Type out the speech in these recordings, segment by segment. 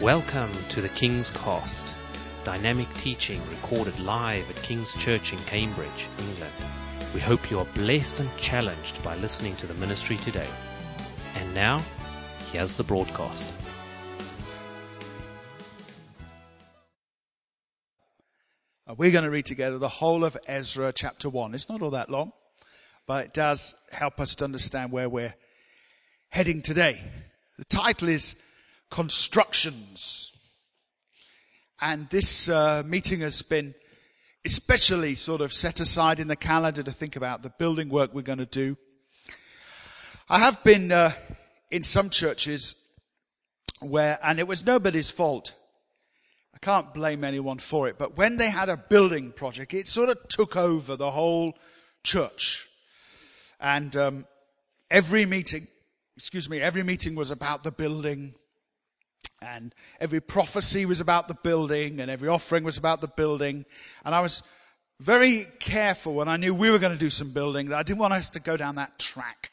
Welcome to the King's Cost, dynamic teaching recorded live at King's Church in Cambridge, England. We hope you are blessed and challenged by listening to the ministry today. And now, here's the broadcast. Uh, We're going to read together the whole of Ezra chapter 1. It's not all that long, but it does help us to understand where we're heading today. The title is Constructions. And this uh, meeting has been especially sort of set aside in the calendar to think about the building work we're going to do. I have been uh, in some churches where, and it was nobody's fault. I can't blame anyone for it, but when they had a building project, it sort of took over the whole church. And um, every meeting, excuse me, every meeting was about the building, and every prophecy was about the building, and every offering was about the building. And I was very careful when I knew we were going to do some building that I didn't want us to go down that track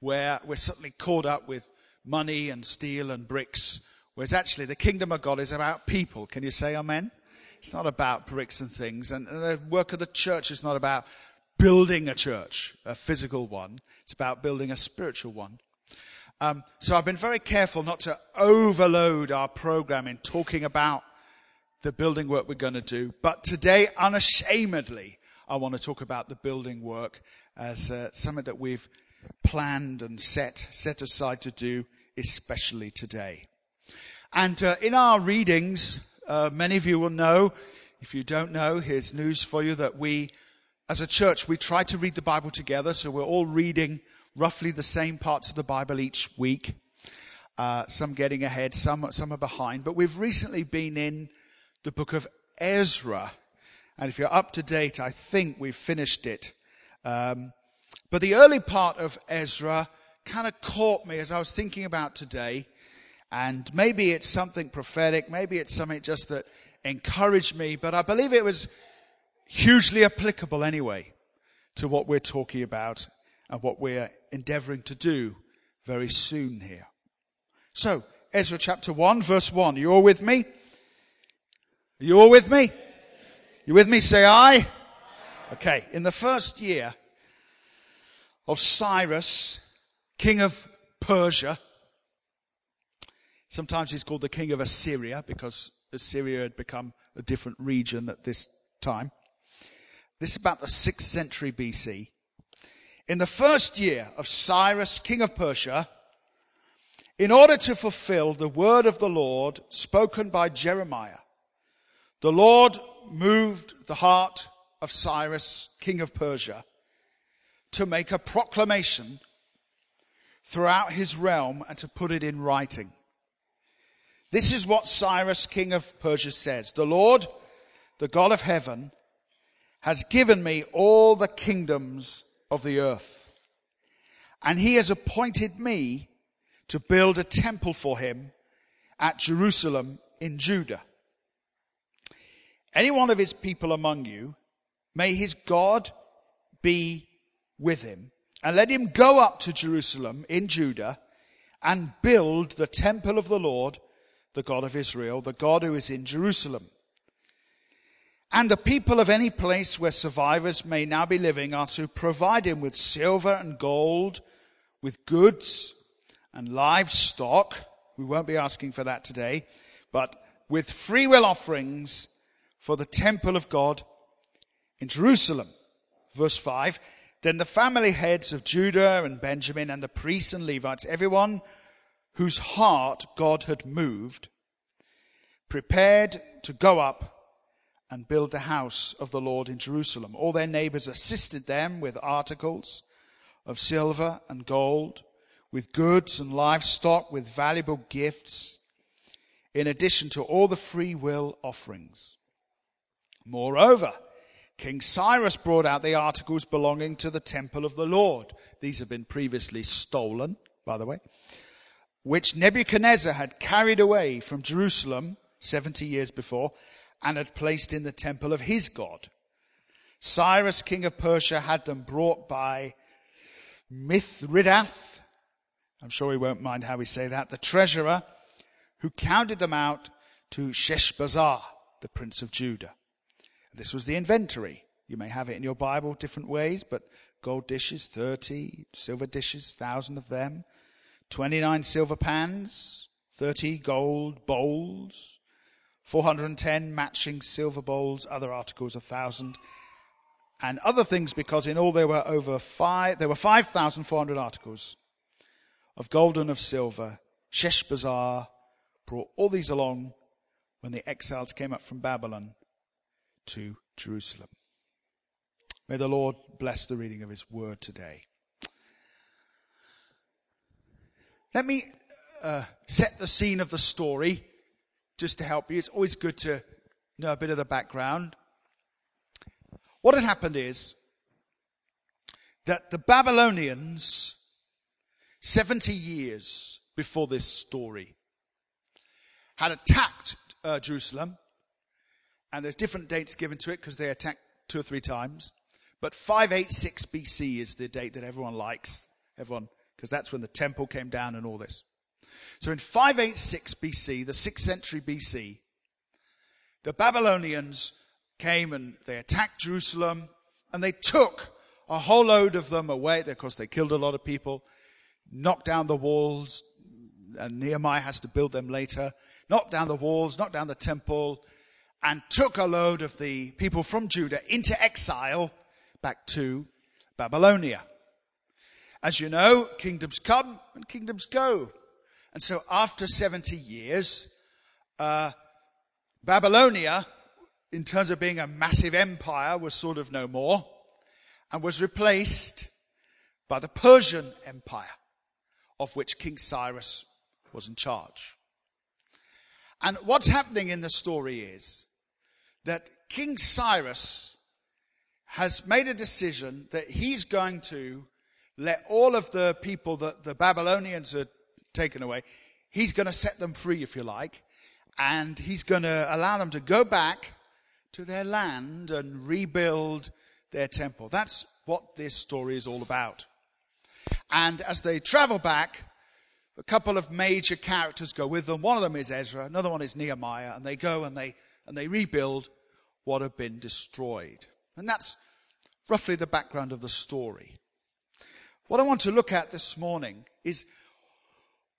where we're suddenly caught up with money and steel and bricks, whereas actually the kingdom of God is about people. Can you say amen? It's not about bricks and things, and the work of the church is not about building a church, a physical one. It's about building a spiritual one. Um, so I've been very careful not to overload our program in talking about the building work we're going to do. But today, unashamedly, I want to talk about the building work as uh, something that we've planned and set set aside to do, especially today. And uh, in our readings, uh, many of you will know. If you don't know, here's news for you that we, as a church, we try to read the Bible together. So we're all reading roughly the same parts of the Bible each week. Uh, some getting ahead, some some are behind. But we've recently been in the book of Ezra, and if you're up to date, I think we've finished it. Um, but the early part of Ezra kind of caught me as I was thinking about today, and maybe it's something prophetic, maybe it's something just that encouraged me, but I believe it was hugely applicable anyway to what we're talking about and what we're endeavoring to do very soon here. So, Ezra chapter 1, verse 1. You all with me? Are you all with me? You with me? Say aye. Okay. In the first year of Cyrus, king of Persia, sometimes he's called the king of Assyria because Assyria had become a different region at this time. This is about the 6th century BC. In the first year of Cyrus, king of Persia, in order to fulfill the word of the Lord spoken by Jeremiah, the Lord moved the heart of Cyrus, king of Persia, to make a proclamation throughout his realm and to put it in writing. This is what Cyrus, king of Persia says. The Lord, the God of heaven, has given me all the kingdoms of the earth. And he has appointed me to build a temple for him at Jerusalem in Judah. Any one of his people among you, may his God be with him, and let him go up to Jerusalem in Judah and build the temple of the Lord, the God of Israel, the God who is in Jerusalem. And the people of any place where survivors may now be living are to provide him with silver and gold, with goods and livestock. We won't be asking for that today, but with free will offerings for the temple of God in Jerusalem. Verse 5. Then the family heads of Judah and Benjamin and the priests and Levites, everyone whose heart God had moved, prepared to go up and build the house of the Lord in Jerusalem. All their neighbors assisted them with articles of silver and gold, with goods and livestock, with valuable gifts, in addition to all the free will offerings. Moreover, King Cyrus brought out the articles belonging to the temple of the Lord. These have been previously stolen, by the way, which Nebuchadnezzar had carried away from Jerusalem 70 years before and had placed in the temple of his God. Cyrus, king of Persia, had them brought by Mithredath. I'm sure he won't mind how we say that. The treasurer, who counted them out to Sheshbazzar, the prince of Judah. This was the inventory. You may have it in your Bible different ways, but gold dishes, 30, silver dishes, 1,000 of them, 29 silver pans, 30 gold bowls, 410 matching silver bowls, other articles, 1,000, and other things because in all there were over five, there were 5,400 articles of gold and of silver. Sheshbazzar brought all these along when the exiles came up from Babylon to Jerusalem. May the Lord bless the reading of his word today. Let me uh, set the scene of the story just to help you. It's always good to know a bit of the background. What had happened is that the Babylonians, 70 years before this story, had attacked uh, Jerusalem. And there's different dates given to it because they attacked two or three times. But 586 BC is the date that everyone likes. Everyone, because that's when the temple came down and all this. So in 586 BC, the 6th century BC, the Babylonians came and they attacked Jerusalem and they took a whole load of them away. Of course, they killed a lot of people, knocked down the walls, and Nehemiah has to build them later. Knocked down the walls, knocked down the temple, and took a load of the people from Judah into exile back to Babylonia. As you know, kingdoms come and kingdoms go. And so after 70 years, uh, Babylonia, in terms of being a massive empire, was sort of no more and was replaced by the Persian Empire, of which King Cyrus was in charge. And what's happening in the story is that King Cyrus has made a decision that he's going to let all of the people that the Babylonians had taken away. He's going to set them free, if you like, and he's going to allow them to go back to their land and rebuild their temple. That's what this story is all about. And as they travel back, a couple of major characters go with them. One of them is Ezra, another one is Nehemiah, and they go and they, and they rebuild what had been destroyed. And that's roughly the background of the story. What I want to look at this morning is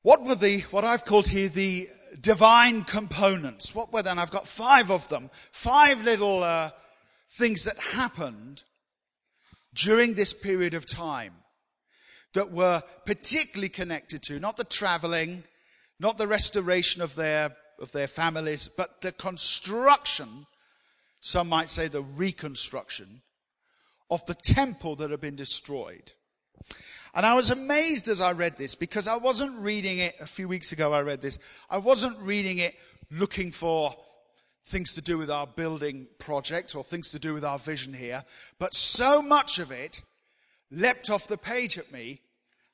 what were the, what I've called here the divine components? What were then? I've got five of them. Five little uh, things that happened during this period of time that were particularly connected to not the traveling, not the restoration of their, of their families, but the construction, some might say the reconstruction, of the temple that had been destroyed. And I was amazed as I read this because I wasn't reading it a few weeks ago. I read this. I wasn't reading it looking for things to do with our building project or things to do with our vision here. But so much of it leapt off the page at me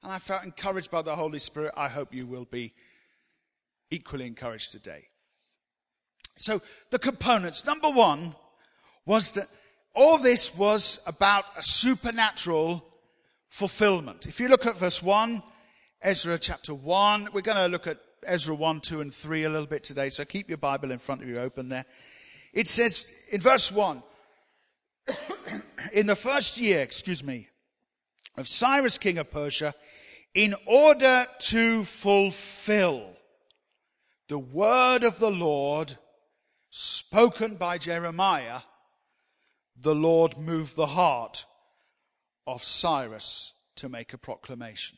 and I felt encouraged by the Holy Spirit. I hope you will be equally encouraged today. So the components. Number one was that all this was about a supernatural fulfillment. If you look at verse 1, Ezra chapter 1, we're going to look at Ezra 1, 2, and 3 a little bit today, so keep your Bible in front of you open there. It says in verse 1, in the first year, excuse me, of Cyrus king of Persia, in order to fulfill the word of the Lord spoken by Jeremiah, the Lord moved the heart of Cyrus to make a proclamation.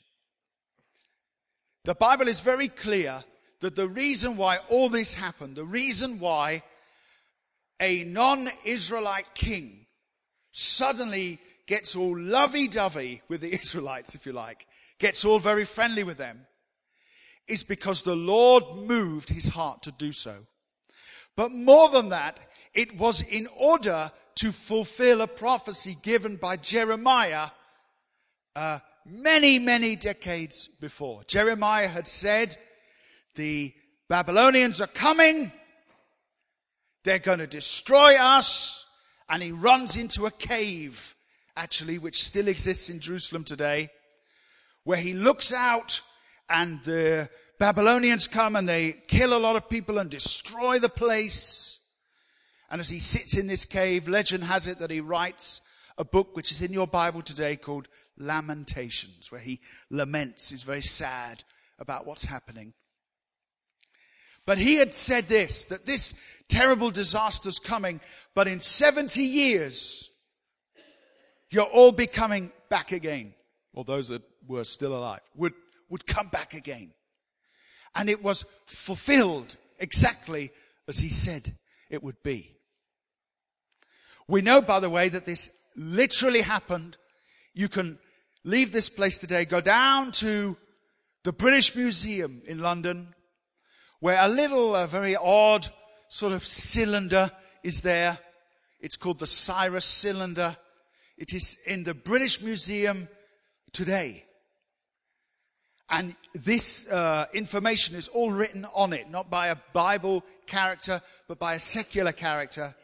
The Bible is very clear that the reason why all this happened, the reason why a non Israelite king suddenly gets all lovey dovey with the Israelites, if you like, gets all very friendly with them, is because the Lord moved his heart to do so. But more than that, it was in order to fulfill a prophecy given by Jeremiah uh, many, many decades before. Jeremiah had said, the Babylonians are coming. They're going to destroy us. And he runs into a cave, actually, which still exists in Jerusalem today, where he looks out and the Babylonians come and they kill a lot of people and destroy the place. And as he sits in this cave, legend has it that he writes a book which is in your Bible today called Lamentations, where he laments, he's very sad about what's happening. But he had said this, that this terrible disaster's coming, but in 70 years, you're all be coming back again. Or those that were still alive would, would come back again. And it was fulfilled exactly as he said it would be. We know, by the way, that this literally happened. You can leave this place today, go down to the British Museum in London, where a little, a very odd sort of cylinder is there. It's called the Cyrus cylinder. It is in the British Museum today. And this uh, information is all written on it, not by a Bible character, but by a secular character.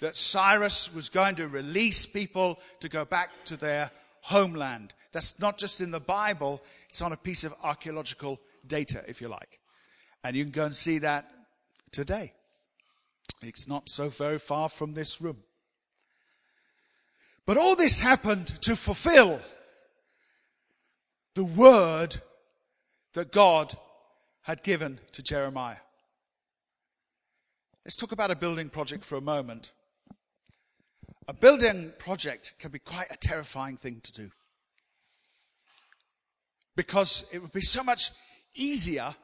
That Cyrus was going to release people to go back to their homeland. That's not just in the Bible, it's on a piece of archaeological data, if you like. And you can go and see that today. It's not so very far from this room. But all this happened to fulfill the word that God had given to Jeremiah. Let's talk about a building project for a moment. A building project can be quite a terrifying thing to do. Because it would be so much easier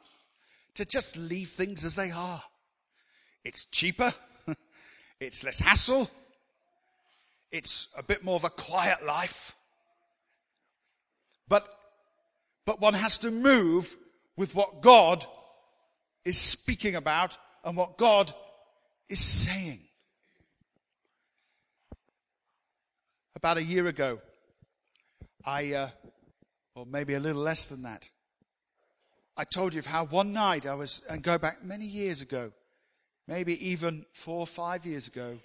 to just leave things as they are. It's cheaper. it's less hassle. It's a bit more of a quiet life. But, but one has to move with what God is speaking about and what God is saying. About a year ago, I, uh, or maybe a little less than that, I told you of how one night I was, and go back many years ago, maybe even four or five years ago,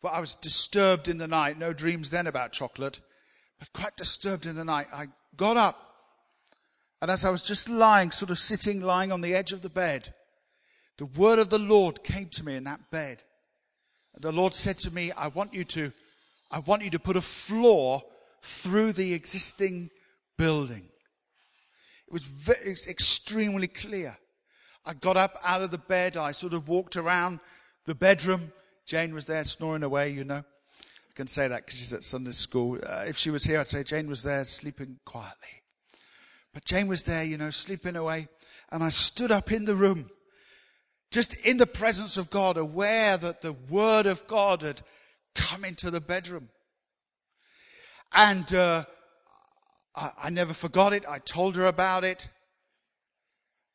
but I was disturbed in the night. No dreams then about chocolate, but quite disturbed in the night. I got up, and as I was just lying, sort of sitting, lying on the edge of the bed, the word of the Lord came to me in that bed. The Lord said to me, I want you to, I want you to put a floor through the existing building. It was, very, it was extremely clear. I got up out of the bed. I sort of walked around the bedroom. Jane was there snoring away, you know. I can say that because she's at Sunday school. Uh, if she was here, I'd say Jane was there sleeping quietly. But Jane was there, you know, sleeping away. And I stood up in the room, just in the presence of God, aware that the word of God had come into the bedroom. And uh, I, I never forgot it. I told her about it.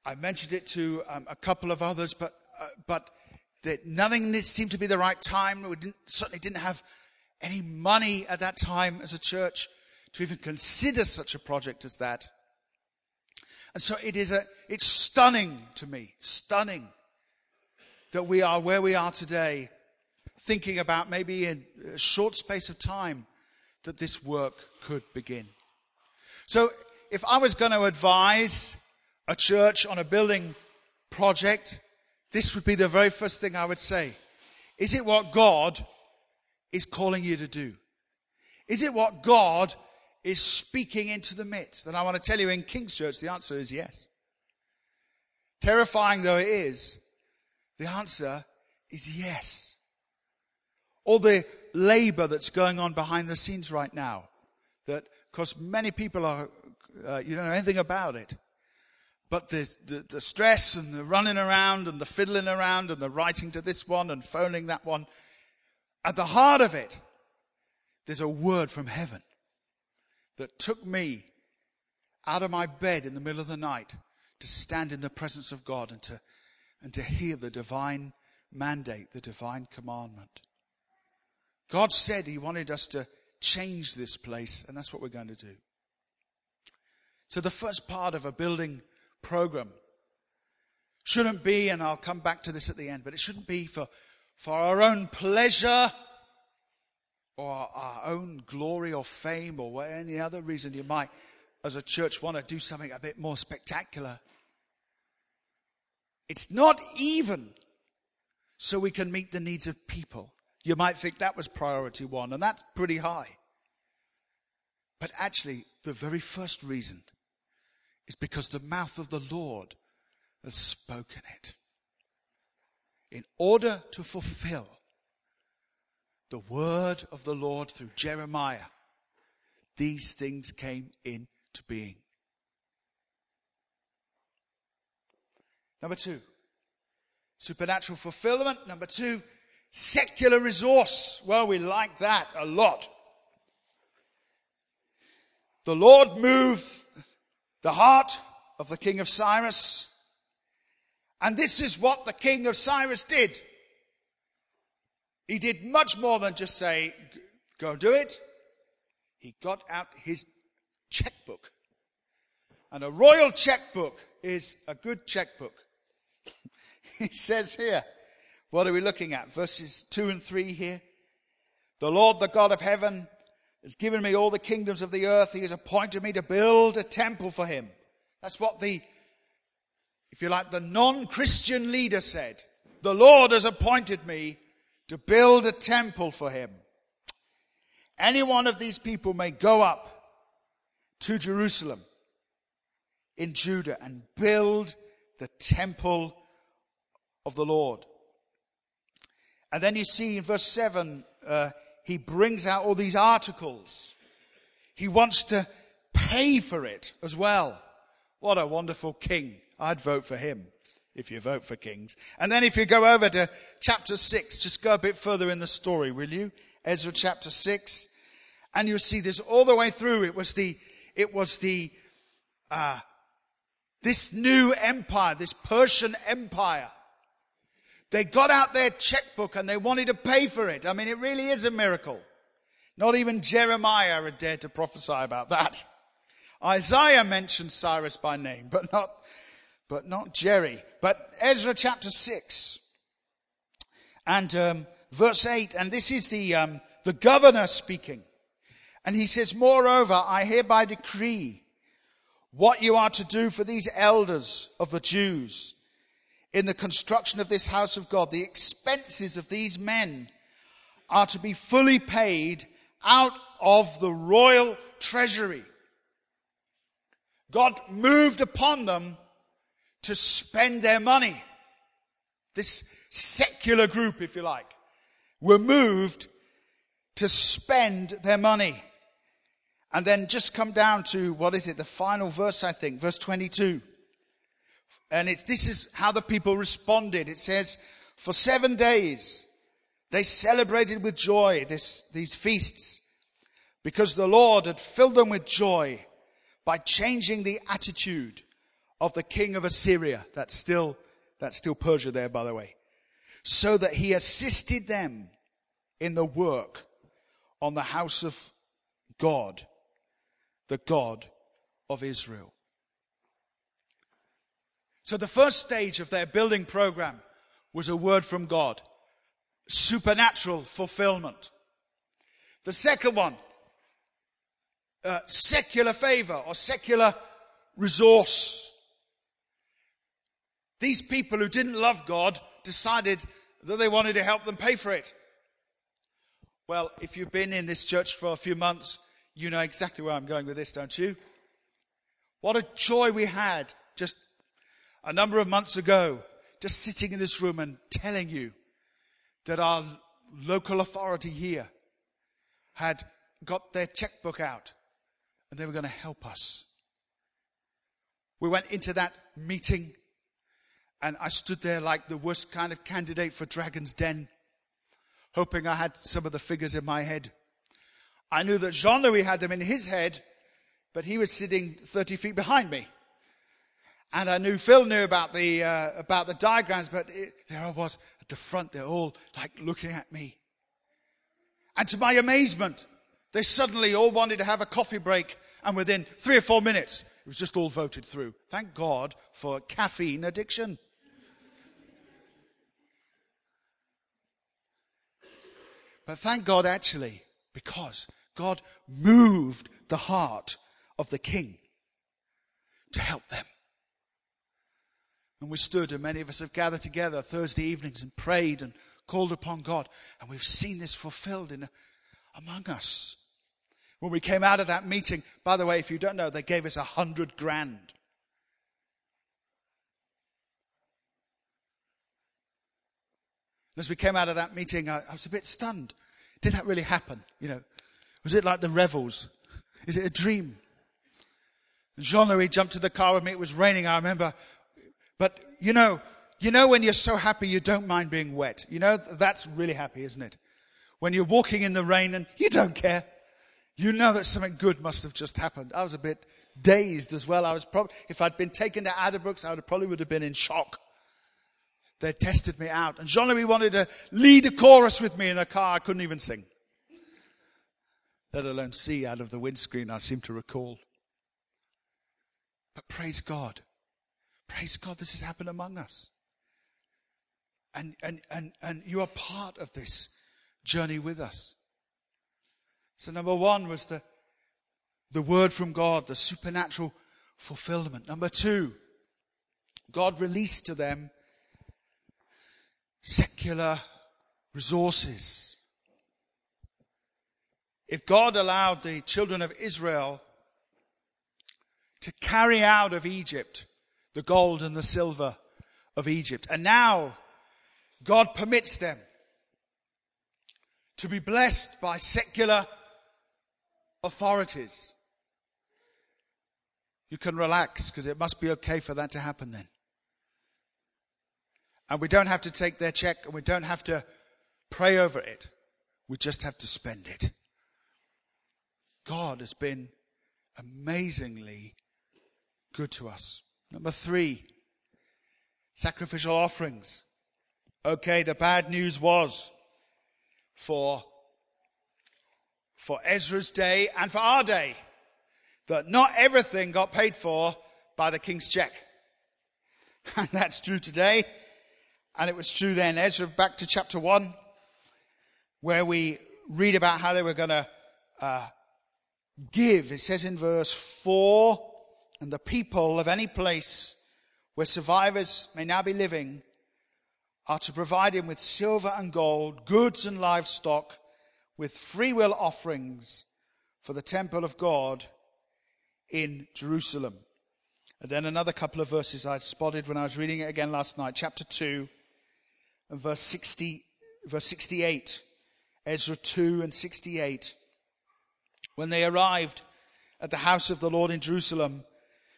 I mentioned it to um, a couple of others, but uh, but that nothing seemed to be the right time. We didn't, certainly didn't have any money at that time as a church to even consider such a project as that. And so it is a, it's stunning to me, stunning that we are where we are today, thinking about maybe in a short space of time that this work could begin. So if I was going to advise a church on a building project, this would be the very first thing I would say. Is it what God is calling you to do? Is it what God is speaking into the midst? And I want to tell you in King's Church, the answer is yes. Terrifying though it is, the answer is yes. All the labor that's going on behind the scenes right now, that because many people are, uh, you don't know anything about it. But the, the, the, stress and the running around and the fiddling around and the writing to this one and phoning that one, at the heart of it, there's a word from heaven that took me out of my bed in the middle of the night to stand in the presence of God and to, and to hear the divine mandate, the divine commandment. God said He wanted us to change this place, and that's what we're going to do. So, the first part of a building program shouldn't be, and I'll come back to this at the end, but it shouldn't be for, for our own pleasure or our own glory or fame or any other reason you might as a church, want to do something a bit more spectacular. It's not even so we can meet the needs of people. You might think that was priority one, and that's pretty high. But actually, the very first reason is because the mouth of the Lord has spoken it. In order to fulfill the word of the Lord through Jeremiah, these things came into being. Number two, supernatural fulfillment. Number two, secular resource. Well, we like that a lot. The Lord moved the heart of the king of Cyrus. And this is what the king of Cyrus did. He did much more than just say, go do it. He got out his checkbook. And a royal checkbook is a good checkbook. he says here, what are we looking at? Verses 2 and 3 here. The Lord, the God of heaven, has given me all the kingdoms of the earth. He has appointed me to build a temple for him. That's what the, if you like, the non-Christian leader said. The Lord has appointed me to build a temple for him. Any one of these people may go up to Jerusalem in Judah and build the temple of the Lord. And then you see in verse 7, uh, he brings out all these articles. He wants to pay for it as well. What a wonderful king. I'd vote for him if you vote for kings. And then if you go over to chapter 6, just go a bit further in the story, will you? Ezra chapter 6. And you'll see this all the way through. It was the, it was the, uh, this new empire, this Persian empire they got out their checkbook and they wanted to pay for it. I mean, it really is a miracle. Not even Jeremiah had dared to prophesy about that. Isaiah mentioned Cyrus by name, but not, but not Jerry. But Ezra chapter 6 and um, verse 8, and this is the, um, the governor speaking. And he says, Moreover, I hereby decree what you are to do for these elders of the Jews in the construction of this house of God, the expenses of these men are to be fully paid out of the royal treasury. God moved upon them to spend their money. This secular group, if you like, were moved to spend their money. And then just come down to, what is it, the final verse, I think, verse 22. And it's, this is how the people responded. It says, for seven days, they celebrated with joy this, these feasts because the Lord had filled them with joy by changing the attitude of the king of Assyria. That's still, that's still Persia there, by the way. So that he assisted them in the work on the house of God, the God of Israel. So the first stage of their building program was a word from God. Supernatural fulfillment. The second one, uh, secular favor or secular resource. These people who didn't love God decided that they wanted to help them pay for it. Well, if you've been in this church for a few months, you know exactly where I'm going with this, don't you? What a joy we had just a number of months ago, just sitting in this room and telling you that our local authority here had got their checkbook out and they were going to help us. We went into that meeting and I stood there like the worst kind of candidate for Dragon's Den, hoping I had some of the figures in my head. I knew that Jean Louis had them in his head, but he was sitting 30 feet behind me. And I knew Phil knew about the, uh, about the diagrams, but it, there I was at the front. They're all like looking at me. And to my amazement, they suddenly all wanted to have a coffee break. And within three or four minutes, it was just all voted through. Thank God for caffeine addiction. But thank God actually, because God moved the heart of the king. to help them. And we stood, and many of us have gathered together Thursday evenings and prayed and called upon God. And we've seen this fulfilled in, among us. When we came out of that meeting, by the way, if you don't know, they gave us a hundred grand. As we came out of that meeting, I, I was a bit stunned. Did that really happen? You know, was it like the revels? Is it a dream? Jean Louis jumped to the car with me. It was raining, I remember. But you know, you know when you're so happy you don't mind being wet. You know, that's really happy, isn't it? When you're walking in the rain and you don't care. You know that something good must have just happened. I was a bit dazed as well. I was probably, if I'd been taken to Addenbrooke's, I would probably would have been in shock. They tested me out. And Jean-Louis wanted to lead a chorus with me in the car. I couldn't even sing. Let alone see out of the windscreen, I seem to recall. But praise God. Praise God, this has happened among us. And, and, and, and you are part of this journey with us. So, number one was the, the word from God, the supernatural fulfillment. Number two, God released to them secular resources. If God allowed the children of Israel to carry out of Egypt the gold and the silver of Egypt, and now God permits them to be blessed by secular authorities. You can relax because it must be okay for that to happen then. And we don't have to take their check and we don't have to pray over it. We just have to spend it. God has been amazingly good to us. Number three, sacrificial offerings. Okay, the bad news was for, for Ezra's day and for our day that not everything got paid for by the king's check. And that's true today. And it was true then. Ezra, back to chapter one, where we read about how they were going to uh, give. It says in verse four, and the people of any place where survivors may now be living are to provide him with silver and gold, goods and livestock, with freewill offerings for the temple of God in Jerusalem. And then another couple of verses I spotted when I was reading it again last night, chapter 2 and verse 60, verse 68. Ezra 2 and 68. When they arrived at the house of the Lord in Jerusalem,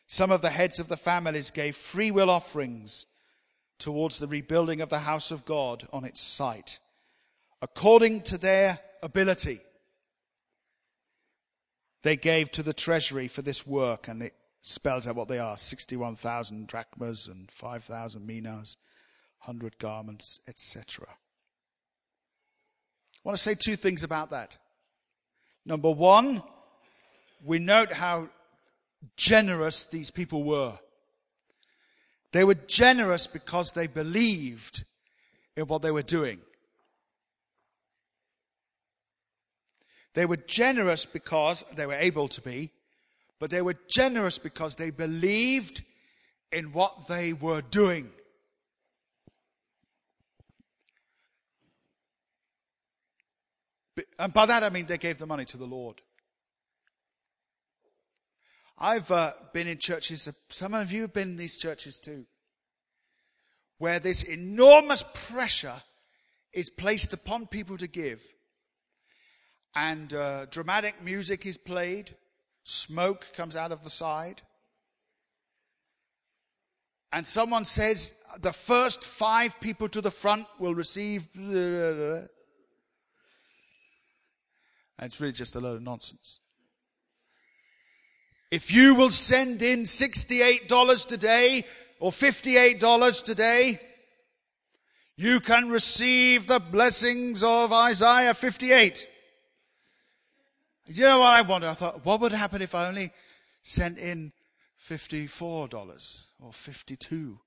some of the heads of the families gave free will offerings towards the rebuilding of the house of God on its site, according to their ability. They gave to the treasury for this work, and it spells out what they are 61,000 drachmas and 5,000 minas, 100 garments, etc. I want to say two things about that. Number one, we note how generous these people were. They were generous because they believed in what they were doing. They were generous because they were able to be, but they were generous because they believed in what they were doing. And by that I mean they gave the money to the Lord. I've uh, been in churches, some of you have been in these churches too, where this enormous pressure is placed upon people to give. And uh, dramatic music is played, smoke comes out of the side. And someone says, the first five people to the front will receive. And it's really just a load of nonsense. If you will send in $68 today or $58 today, you can receive the blessings of Isaiah 58. You know what I wonder? I thought, what would happen if I only sent in $54 or 52?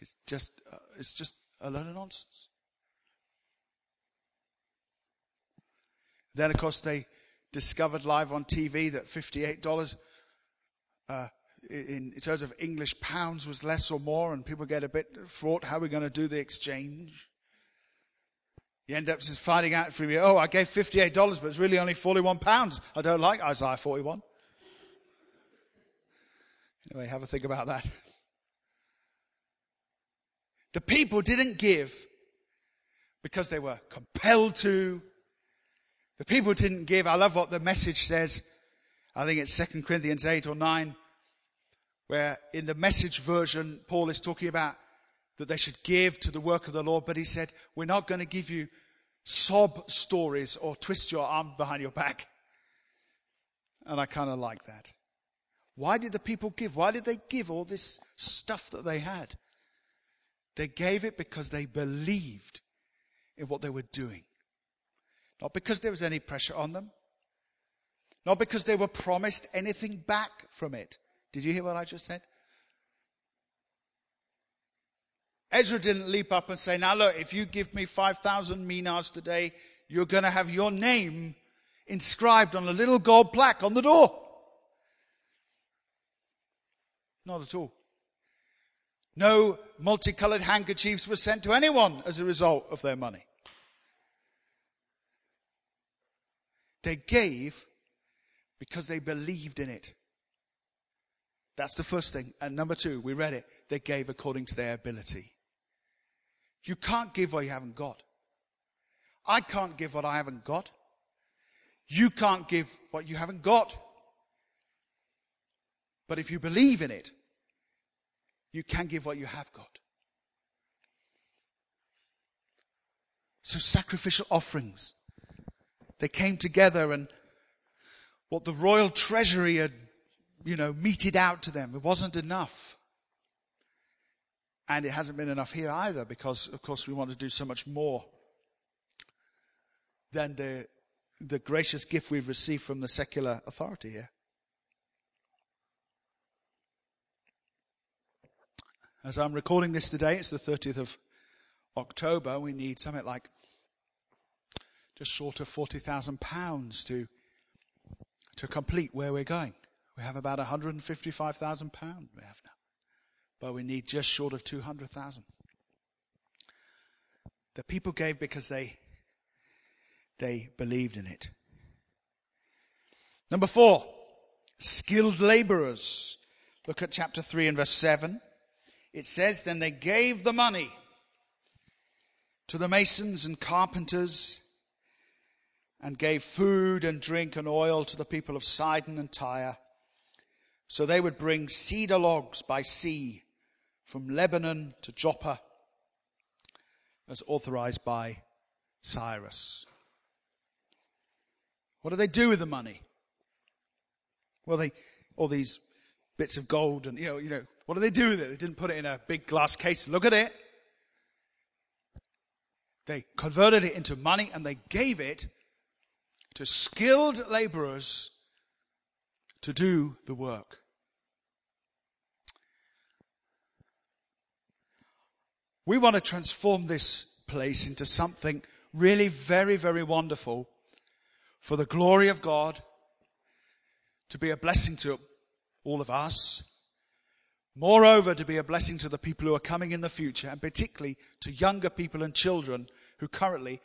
It's just, uh, it's just a lot of nonsense. Then, of course, they discovered live on TV that $58 uh, in, in terms of English pounds was less or more, and people get a bit fraught. How are we going to do the exchange? You end up just finding out from you, oh, I gave $58, but it's really only 41 pounds. I don't like Isaiah 41. Anyway, have a think about that. The people didn't give because they were compelled to. The people didn't give. I love what the message says. I think it's 2 Corinthians 8 or 9, where in the message version, Paul is talking about that they should give to the work of the Lord, but he said, We're not going to give you sob stories or twist your arm behind your back. And I kind of like that. Why did the people give? Why did they give all this stuff that they had? They gave it because they believed in what they were doing. Not because there was any pressure on them. Not because they were promised anything back from it. Did you hear what I just said? Ezra didn't leap up and say, Now look, if you give me 5,000 minas today, you're going to have your name inscribed on a little gold plaque on the door. Not at all. No multicolored handkerchiefs were sent to anyone as a result of their money. They gave because they believed in it. That's the first thing. And number two, we read it. They gave according to their ability. You can't give what you haven't got. I can't give what I haven't got. You can't give what you haven't got. But if you believe in it, you can give what you have got. So, sacrificial offerings. They came together and what the royal treasury had, you know, meted out to them, it wasn't enough. And it hasn't been enough here either because, of course, we want to do so much more than the, the gracious gift we've received from the secular authority here. As I'm recording this today, it's the 30th of October. We need something like just short of £40,000 to, to complete where we're going. We have about £155,000 we have now but we need just short of 200,000. The people gave because they, they believed in it. Number four, skilled laborers. Look at chapter 3 and verse 7. It says, Then they gave the money to the masons and carpenters and gave food and drink and oil to the people of Sidon and Tyre. So they would bring cedar logs by sea from Lebanon to Joppa as authorized by Cyrus. What do they do with the money? Well, they, all these bits of gold and, you know, you know, what do they do with it? They didn't put it in a big glass case. Look at it. They converted it into money and they gave it to skilled laborers to do the work. We want to transform this place into something really very, very wonderful for the glory of God, to be a blessing to all of us. Moreover, to be a blessing to the people who are coming in the future, and particularly to younger people and children who currently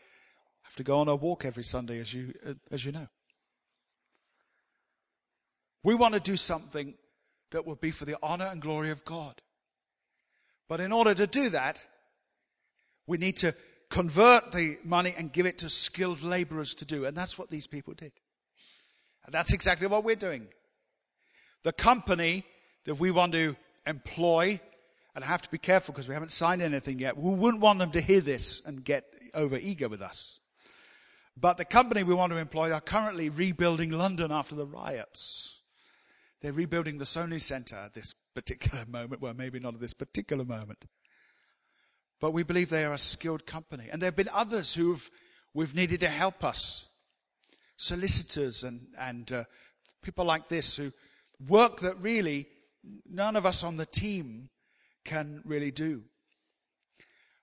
have to go on a walk every Sunday, as you, as you know. We want to do something that will be for the honor and glory of God. But in order to do that, we need to convert the money and give it to skilled laborers to do. And that's what these people did. And that's exactly what we're doing. The company that we want to employ, and I have to be careful because we haven't signed anything yet, we wouldn't want them to hear this and get over eager with us. But the company we want to employ are currently rebuilding London after the riots. They're rebuilding the Sony Centre at this particular moment. Well, maybe not at this particular moment. But we believe they are a skilled company. And there have been others who've we've needed to help us. Solicitors and, and uh, people like this who work that really none of us on the team can really do.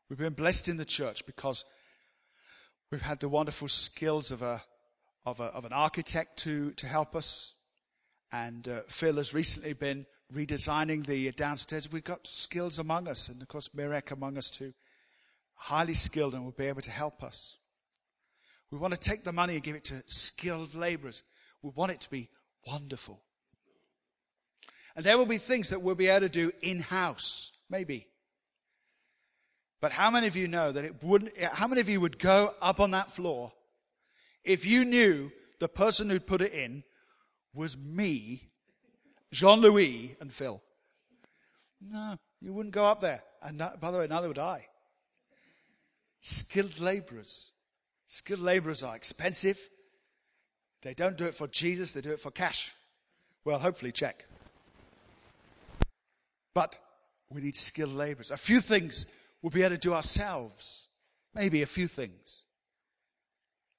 We've been blessed in the church because we've had the wonderful skills of a of, a, of an architect to, to help us. And uh, Phil has recently been redesigning the downstairs. We've got skills among us, and of course, Mirek among us too. Highly skilled and will be able to help us. We want to take the money and give it to skilled laborers. We want it to be wonderful. And there will be things that we'll be able to do in house, maybe. But how many of you know that it wouldn't, how many of you would go up on that floor if you knew the person who'd put it in was me, Jean Louis, and Phil? No, you wouldn't go up there. And by the way, neither would I. Skilled laborers. Skilled laborers are expensive. They don't do it for Jesus, they do it for cash. Well, hopefully, check. But we need skilled laborers. A few things we'll be able to do ourselves. Maybe a few things.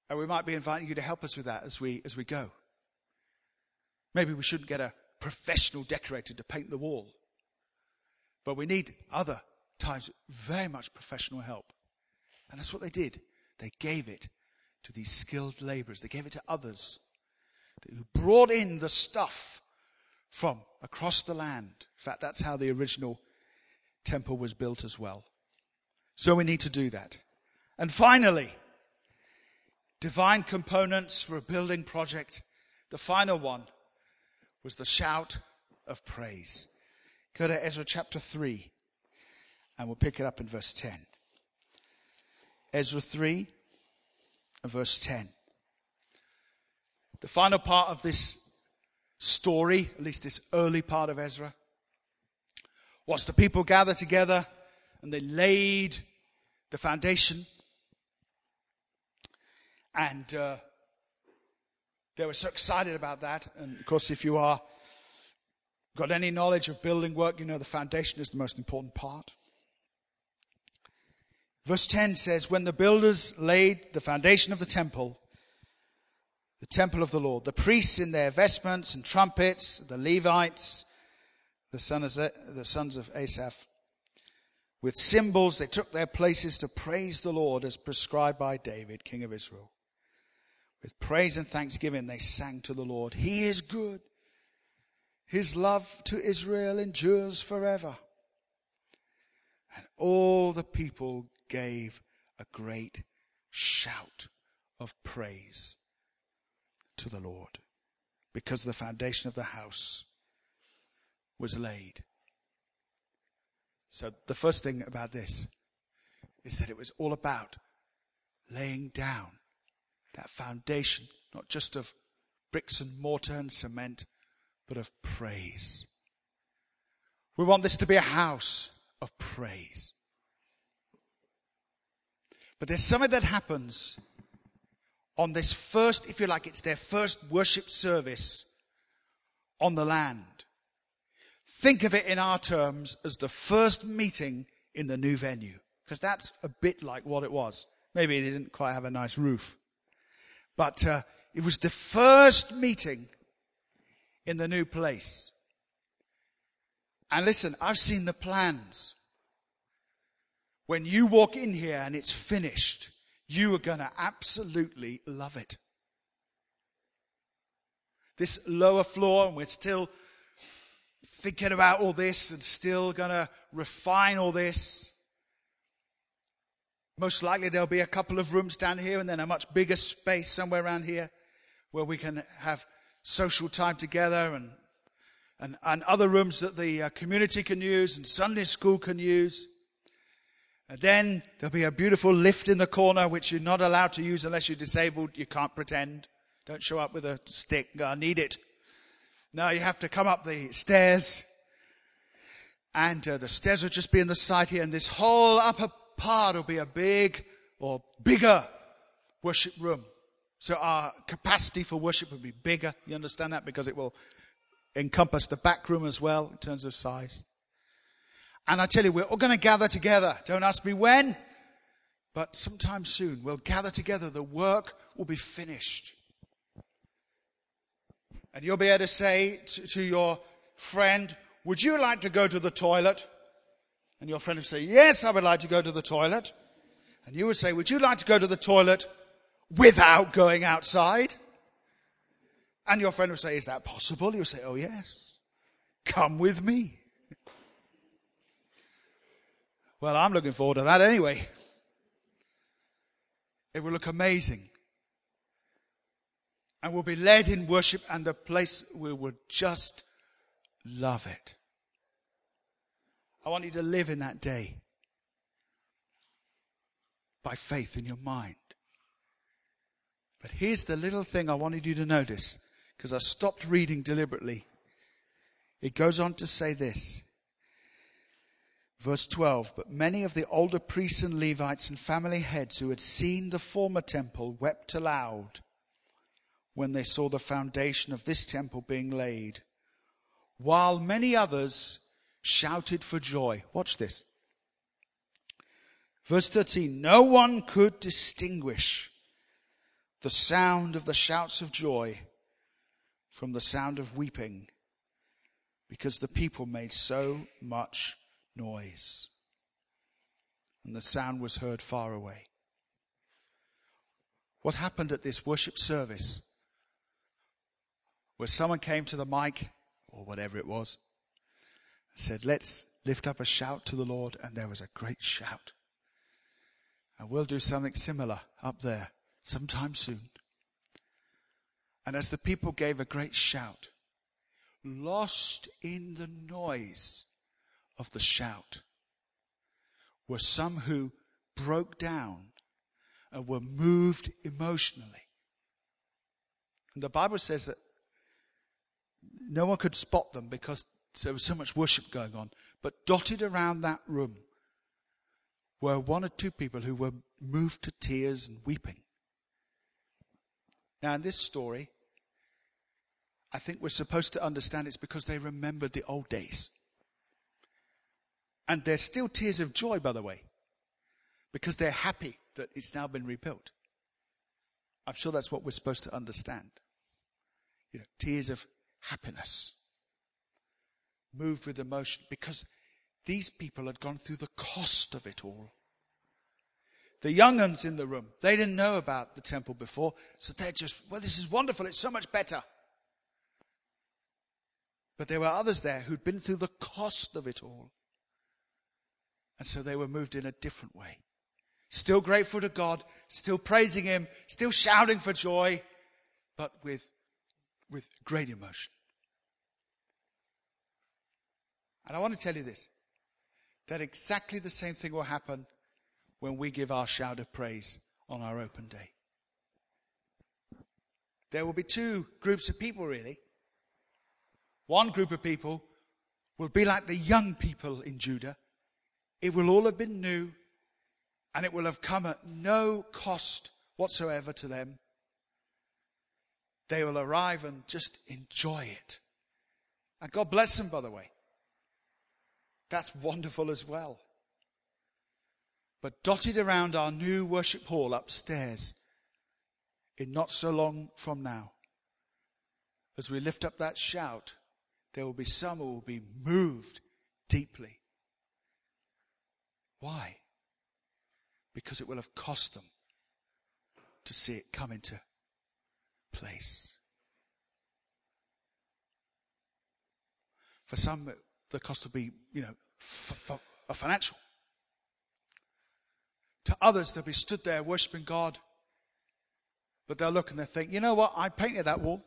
And we might be inviting you to help us with that as we, as we go. Maybe we shouldn't get a professional decorator to paint the wall. But we need other times very much professional help. And that's what they did. They gave it to these skilled laborers. They gave it to others who brought in the stuff from across the land. In fact, that's how the original temple was built as well. So we need to do that. And finally, divine components for a building project. The final one was the shout of praise. Go to Ezra chapter 3, and we'll pick it up in verse 10. Ezra 3, and verse 10. The final part of this story, at least this early part of Ezra, was the people gather together and they laid the foundation. And uh, they were so excited about that. And of course, if you are got any knowledge of building work, you know the foundation is the most important part. Verse 10 says, When the builders laid the foundation of the temple, the temple of the Lord, the priests in their vestments and trumpets, the Levites, the sons of Asaph, with cymbals, they took their places to praise the Lord as prescribed by David, king of Israel. With praise and thanksgiving, they sang to the Lord, He is good. His love to Israel endures forever. And all the people gave a great shout of praise to the Lord because the foundation of the house was laid. So the first thing about this is that it was all about laying down that foundation, not just of bricks and mortar and cement, but of praise. We want this to be a house of praise. But there's something that happens on this first, if you like, it's their first worship service on the land. Think of it in our terms as the first meeting in the new venue, because that's a bit like what it was. Maybe they didn't quite have a nice roof, but uh, it was the first meeting in the new place. And listen, I've seen the plans. When you walk in here and it's finished, you are going to absolutely love it. This lower floor, and we're still thinking about all this and still going to refine all this. Most likely there'll be a couple of rooms down here and then a much bigger space somewhere around here where we can have social time together and, and, and other rooms that the uh, community can use and Sunday school can use. And then there'll be a beautiful lift in the corner, which you're not allowed to use unless you're disabled. You can't pretend. Don't show up with a stick. I need it. No, you have to come up the stairs. And uh, the stairs will just be in the side here. And this whole upper part will be a big or bigger worship room. So our capacity for worship will be bigger. You understand that? Because it will encompass the back room as well in terms of size. And I tell you, we're all going to gather together. Don't ask me when, but sometime soon we'll gather together. The work will be finished. And you'll be able to say to, to your friend, Would you like to go to the toilet? And your friend will say, Yes, I would like to go to the toilet. And you would say, Would you like to go to the toilet without going outside? And your friend will say, Is that possible? You'll say, Oh, yes. come with me. Well, I'm looking forward to that anyway. It will look amazing. And we'll be led in worship and the place we will just love it. I want you to live in that day by faith in your mind. But here's the little thing I wanted you to notice because I stopped reading deliberately. It goes on to say this. Verse 12, but many of the older priests and Levites and family heads who had seen the former temple wept aloud when they saw the foundation of this temple being laid, while many others shouted for joy. Watch this. Verse 13, no one could distinguish the sound of the shouts of joy from the sound of weeping because the people made so much noise. And the sound was heard far away. What happened at this worship service? Where someone came to the mic, or whatever it was, and said, Let's lift up a shout to the Lord, and there was a great shout. And we'll do something similar up there sometime soon. And as the people gave a great shout, lost in the noise of the shout were some who broke down and were moved emotionally. And the Bible says that no one could spot them because there was so much worship going on. But dotted around that room were one or two people who were moved to tears and weeping. Now, in this story, I think we're supposed to understand it's because they remembered the old days. And there's still tears of joy, by the way, because they're happy that it's now been rebuilt. I'm sure that's what we're supposed to understand. You know, tears of happiness, moved with emotion, because these people had gone through the cost of it all. The young ones in the room, they didn't know about the temple before, so they're just, well, this is wonderful, it's so much better. But there were others there who'd been through the cost of it all. And so they were moved in a different way. Still grateful to God, still praising Him, still shouting for joy, but with, with great emotion. And I want to tell you this that exactly the same thing will happen when we give our shout of praise on our open day. There will be two groups of people, really. One group of people will be like the young people in Judah. It will all have been new and it will have come at no cost whatsoever to them. They will arrive and just enjoy it. And God bless them, by the way. That's wonderful as well. But dotted around our new worship hall upstairs, in not so long from now, as we lift up that shout, there will be some who will be moved deeply. Why? Because it will have cost them to see it come into place. For some, the cost will be, you know, a financial. To others, they'll be stood there worshiping God, but they'll look and they'll think, you know what? I painted that wall.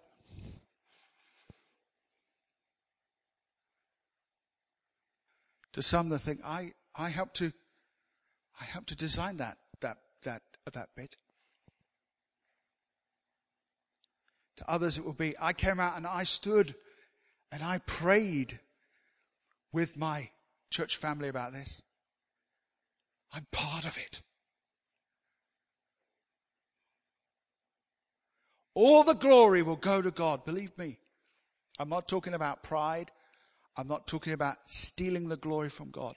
To some, they'll think, I, I helped to, I helped to design that, that, that, that bit. To others, it will be, I came out and I stood and I prayed with my church family about this. I'm part of it. All the glory will go to God, believe me. I'm not talking about pride. I'm not talking about stealing the glory from God.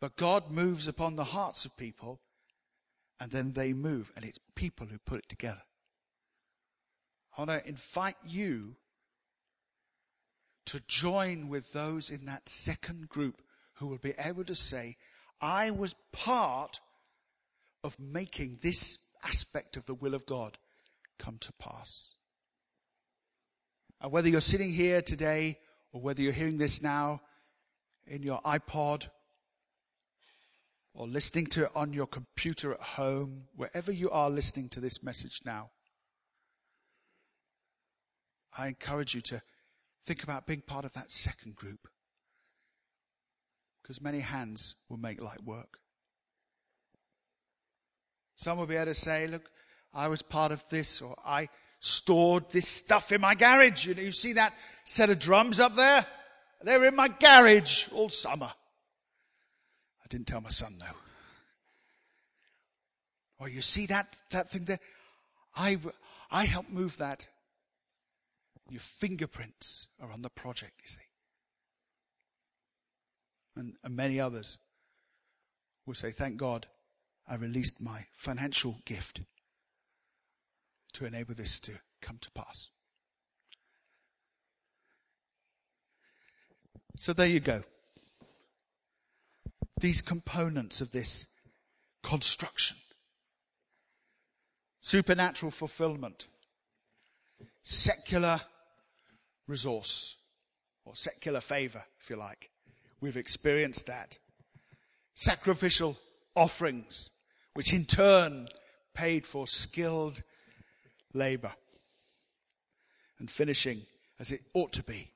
But God moves upon the hearts of people, and then they move, and it's people who put it together. I want to invite you to join with those in that second group who will be able to say, I was part of making this aspect of the will of God come to pass. And whether you're sitting here today or whether you're hearing this now in your iPod or listening to it on your computer at home, wherever you are listening to this message now, I encourage you to think about being part of that second group. Because many hands will make light work. Some will be able to say, look, I was part of this, or I stored this stuff in my garage. You know, you see that set of drums up there? They were in my garage all summer. Didn't tell my son though. Or you see that, that thing there? I, I helped move that. Your fingerprints are on the project, you see. And, and many others will say, thank God I released my financial gift to enable this to come to pass. So there you go. These components of this construction supernatural fulfillment, secular resource, or secular favor, if you like. We've experienced that. Sacrificial offerings, which in turn paid for skilled labor. And finishing as it ought to be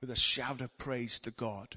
with a shout of praise to God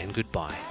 and goodbye.